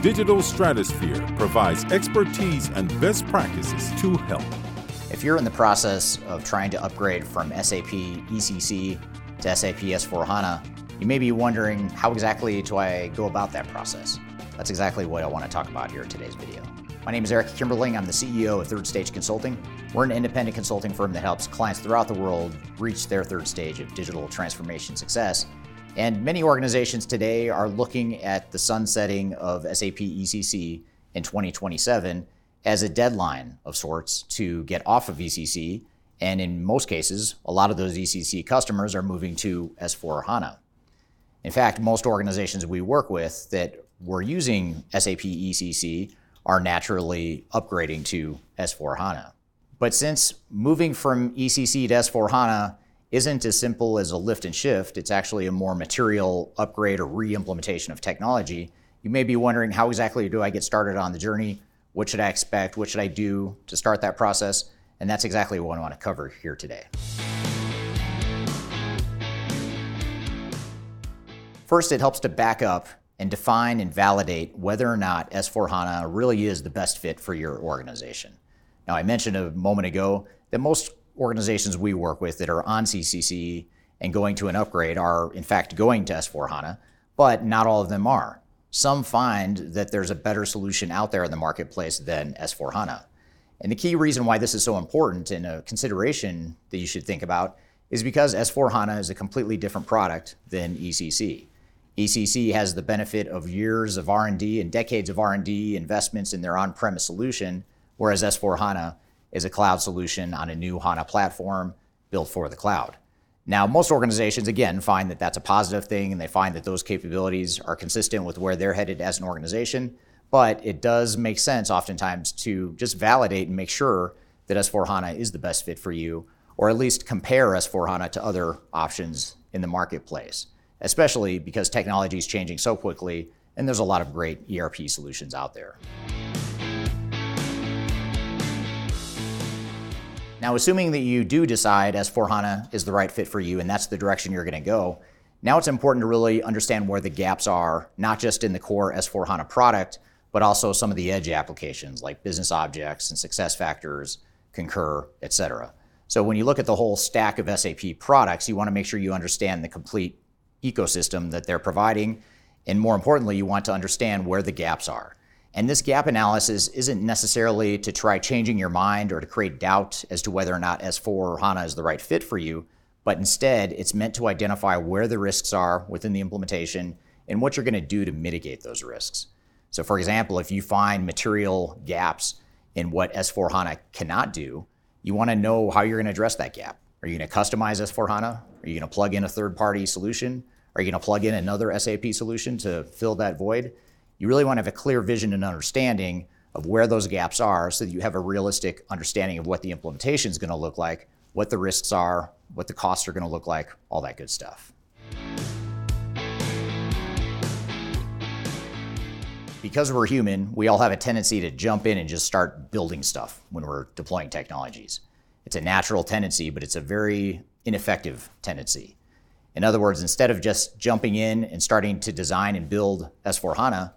Digital Stratosphere provides expertise and best practices to help. If you're in the process of trying to upgrade from SAP ECC to SAP S4HANA, you may be wondering how exactly do I go about that process? That's exactly what I want to talk about here in today's video. My name is Eric Kimberling. I'm the CEO of Third Stage Consulting. We're an independent consulting firm that helps clients throughout the world reach their third stage of digital transformation success and many organizations today are looking at the sunsetting of SAP ECC in 2027 as a deadline of sorts to get off of ECC. And in most cases, a lot of those ECC customers are moving to S4 HANA. In fact, most organizations we work with that were using SAP ECC are naturally upgrading to S4 HANA. But since moving from ECC to S4 HANA isn't as simple as a lift and shift. It's actually a more material upgrade or re implementation of technology. You may be wondering how exactly do I get started on the journey? What should I expect? What should I do to start that process? And that's exactly what I want to cover here today. First, it helps to back up and define and validate whether or not S4HANA really is the best fit for your organization. Now, I mentioned a moment ago that most organizations we work with that are on ECC and going to an upgrade are, in fact, going to S4 HANA, but not all of them are. Some find that there's a better solution out there in the marketplace than S4 HANA. And the key reason why this is so important and a consideration that you should think about is because S4 HANA is a completely different product than ECC. ECC has the benefit of years of R&D and decades of R&D investments in their on-premise solution, whereas S4 HANA is a cloud solution on a new HANA platform built for the cloud. Now, most organizations, again, find that that's a positive thing and they find that those capabilities are consistent with where they're headed as an organization. But it does make sense oftentimes to just validate and make sure that S4 HANA is the best fit for you, or at least compare S4 HANA to other options in the marketplace, especially because technology is changing so quickly and there's a lot of great ERP solutions out there. Now, assuming that you do decide S4HANA is the right fit for you and that's the direction you're going to go, now it's important to really understand where the gaps are, not just in the core S4HANA product, but also some of the edge applications like BusinessObjects and SuccessFactors, Concur, et cetera. So when you look at the whole stack of SAP products, you want to make sure you understand the complete ecosystem that they're providing. And more importantly, you want to understand where the gaps are. And this gap analysis isn't necessarily to try changing your mind or to create doubt as to whether or not S4 or HANA is the right fit for you, but instead it's meant to identify where the risks are within the implementation and what you're going to do to mitigate those risks. So, for example, if you find material gaps in what S4 HANA cannot do, you want to know how you're going to address that gap. Are you going to customize S4 HANA? Are you going to plug in a third party solution? Are you going to plug in another SAP solution to fill that void? You really want to have a clear vision and understanding of where those gaps are so that you have a realistic understanding of what the implementation is going to look like, what the risks are, what the costs are going to look like, all that good stuff. Because we're human, we all have a tendency to jump in and just start building stuff when we're deploying technologies. It's a natural tendency, but it's a very ineffective tendency. In other words, instead of just jumping in and starting to design and build S4 HANA,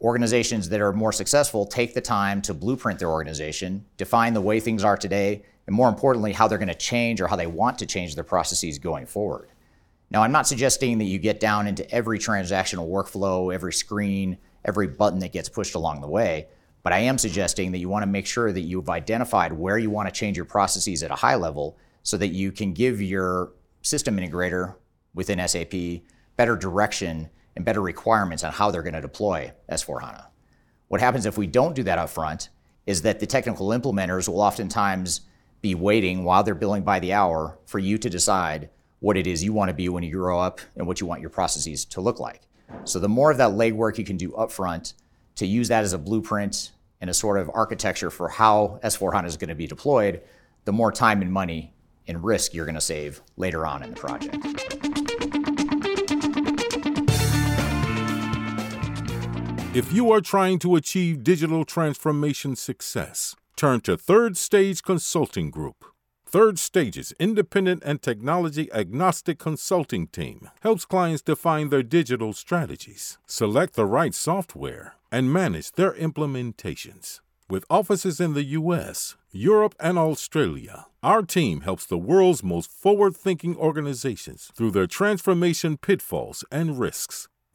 organizations that are more successful take the time to blueprint their organization, define the way things are today, and more importantly, how they're going to change or how they want to change their processes going forward. Now, I'm not suggesting that you get down into every transactional workflow, every screen, every button that gets pushed along the way, but I am suggesting that you want to make sure that you've identified where you want to change your processes at a high level so that you can give your system integrator within SAP better direction and better requirements on how they're going to deploy S4HANA. What happens if we don't do that up front is that the technical implementers will oftentimes be waiting while they're billing by the hour for you to decide what it is you want to be when you grow up and what you want your processes to look like. So the more of that legwork you can do upfront to use that as a blueprint and a sort of architecture for how S4HANA is going to be deployed, the more time and money and risk you're going to save later on in the project. If you are trying to achieve digital transformation success, turn to Third Stage Consulting Group. Third Stage's independent and technology agnostic consulting team helps clients define their digital strategies, select the right software, and manage their implementations. With offices in the US, Europe, and Australia, our team helps the world's most forward thinking organizations through their transformation pitfalls and risks.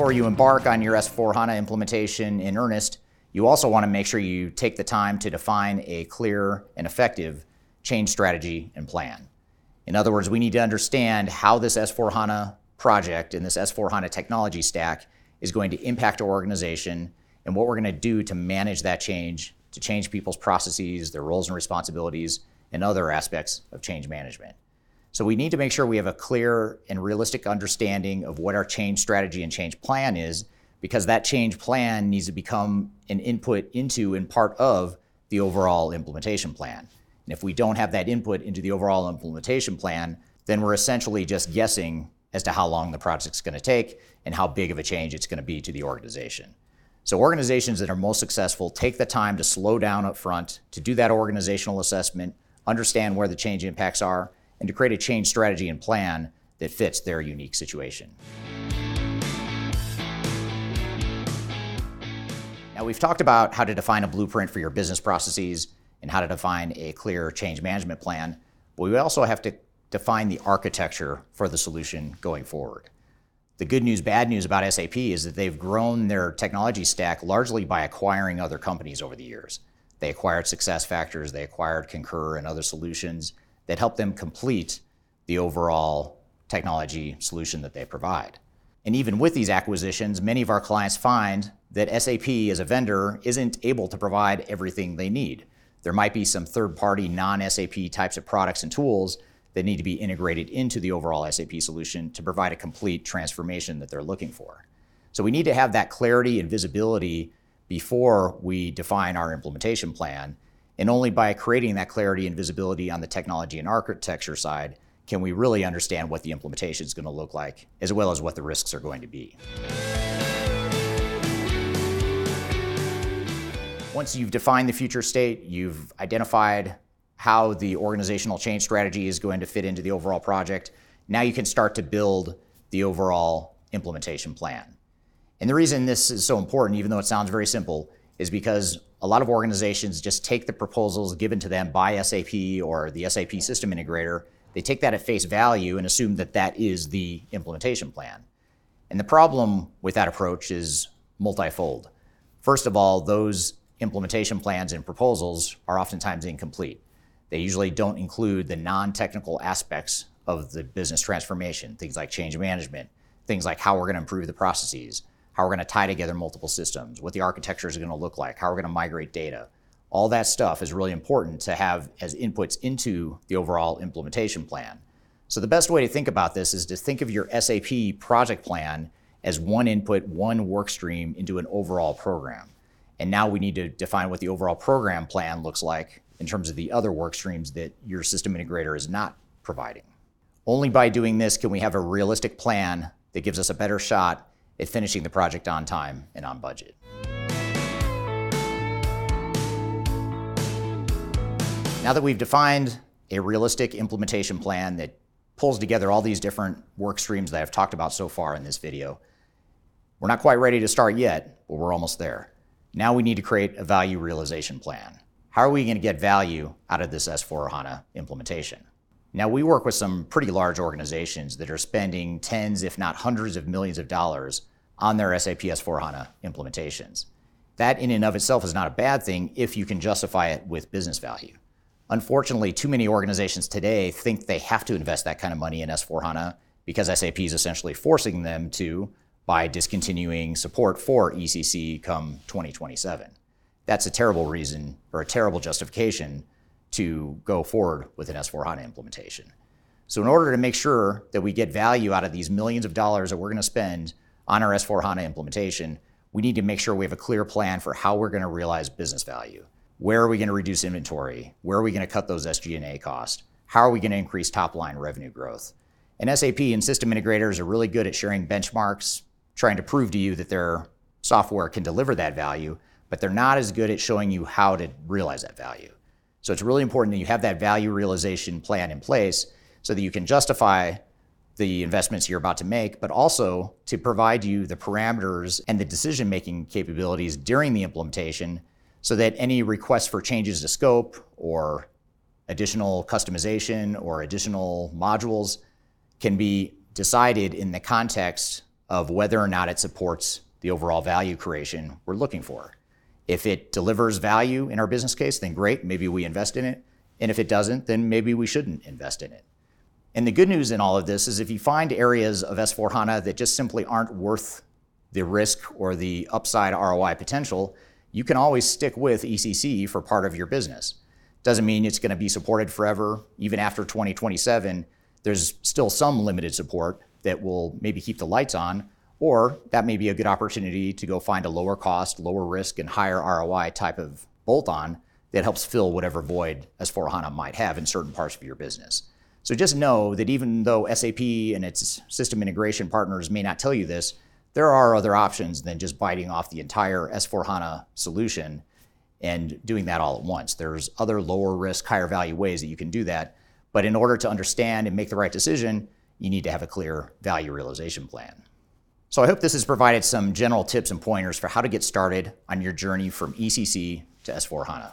Before you embark on your S4 HANA implementation in earnest, you also want to make sure you take the time to define a clear and effective change strategy and plan. In other words, we need to understand how this S4 HANA project and this S4 HANA technology stack is going to impact our organization and what we're going to do to manage that change, to change people's processes, their roles and responsibilities, and other aspects of change management. So we need to make sure we have a clear and realistic understanding of what our change strategy and change plan is because that change plan needs to become an input into and part of the overall implementation plan. And if we don't have that input into the overall implementation plan, then we're essentially just guessing as to how long the project's going to take and how big of a change it's going to be to the organization. So organizations that are most successful take the time to slow down up front, to do that organizational assessment, understand where the change impacts are, and to create a change strategy and plan that fits their unique situation. Now, we've talked about how to define a blueprint for your business processes and how to define a clear change management plan, but we also have to define the architecture for the solution going forward. The good news, bad news about SAP is that they've grown their technology stack largely by acquiring other companies over the years. They acquired SuccessFactors, they acquired Concur and other solutions that help them complete the overall technology solution that they provide. And even with these acquisitions, many of our clients find that SAP as a vendor isn't able to provide everything they need. There might be some third party non SAP types of products and tools that need to be integrated into the overall SAP solution to provide a complete transformation that they're looking for. So we need to have that clarity and visibility before we define our implementation plan. And only by creating that clarity and visibility on the technology and architecture side can we really understand what the implementation is going to look like, as well as what the risks are going to be. Once you've defined the future state, you've identified how the organizational change strategy is going to fit into the overall project, now you can start to build the overall implementation plan. And the reason this is so important, even though it sounds very simple, is because a lot of organizations just take the proposals given to them by SAP or the SAP system integrator, they take that at face value and assume that that is the implementation plan. And the problem with that approach is multifold. First of all, those implementation plans and proposals are oftentimes incomplete. They usually don't include the non technical aspects of the business transformation, things like change management, things like how we're going to improve the processes, how we're going to tie together multiple systems, what the architecture is going to look like, how we're going to migrate data. All that stuff is really important to have as inputs into the overall implementation plan. So, the best way to think about this is to think of your SAP project plan as one input, one work stream into an overall program. And now we need to define what the overall program plan looks like in terms of the other work streams that your system integrator is not providing. Only by doing this can we have a realistic plan that gives us a better shot at finishing the project on time and on budget. Now that we've defined a realistic implementation plan that pulls together all these different work streams that I've talked about so far in this video, we're not quite ready to start yet, but we're almost there. Now we need to create a value realization plan. How are we going to get value out of this S4 HANA implementation? Now, we work with some pretty large organizations that are spending tens, if not hundreds of millions of dollars on their SAP S4 HANA implementations. That in and of itself is not a bad thing if you can justify it with business value. Unfortunately, too many organizations today think they have to invest that kind of money in S4HANA because SAP is essentially forcing them to by discontinuing support for ECC come 2027. That's a terrible reason or a terrible justification to go forward with an S4HANA implementation. So, in order to make sure that we get value out of these millions of dollars that we're going to spend on our S4HANA implementation, we need to make sure we have a clear plan for how we're going to realize business value. Where are we going to reduce inventory? Where are we going to cut those SG&A costs? How are we going to increase top line revenue growth? And SAP and system integrators are really good at sharing benchmarks, trying to prove to you that their software can deliver that value, but they're not as good at showing you how to realize that value. So it's really important that you have that value realization plan in place so that you can justify the investments you're about to make, but also to provide you the parameters and the decision making capabilities during the implementation so that any requests for changes to scope or additional customization or additional modules can be decided in the context of whether or not it supports the overall value creation we're looking for. If it delivers value in our business case, then great, maybe we invest in it. And if it doesn't, then maybe we shouldn't invest in it. And the good news in all of this is if you find areas of S4HANA that just simply aren't worth the risk or the upside ROI potential, you can always stick with ECC for part of your business. Doesn't mean it's going to be supported forever. Even after 2027, there's still some limited support that will maybe keep the lights on, or that may be a good opportunity to go find a lower cost, lower risk, and higher ROI type of bolt on that helps fill whatever void S4HANA might have in certain parts of your business. So just know that even though SAP and its system integration partners may not tell you this, there are other options than just biting off the entire S4HANA solution and doing that all at once. There's other lower risk, higher value ways that you can do that. But in order to understand and make the right decision, you need to have a clear value realization plan. So I hope this has provided some general tips and pointers for how to get started on your journey from ECC to S4HANA.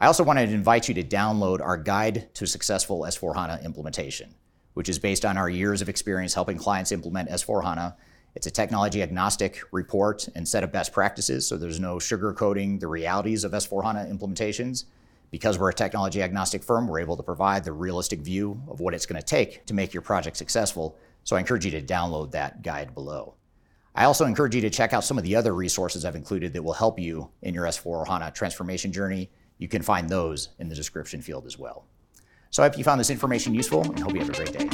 I also wanted to invite you to download our Guide to Successful S4HANA Implementation, which is based on our years of experience helping clients implement S4HANA. It's a technology agnostic report and set of best practices, so there's no sugarcoating the realities of S4HANA implementations. Because we're a technology agnostic firm, we're able to provide the realistic view of what it's going to take to make your project successful. So I encourage you to download that guide below. I also encourage you to check out some of the other resources I've included that will help you in your S4 HANA transformation journey you can find those in the description field as well. So I hope you found this information useful and hope you have a great day.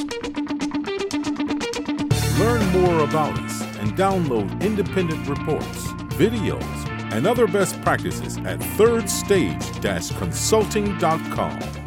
Learn more about us and download independent reports, videos, and other best practices at thirdstage-consulting.com.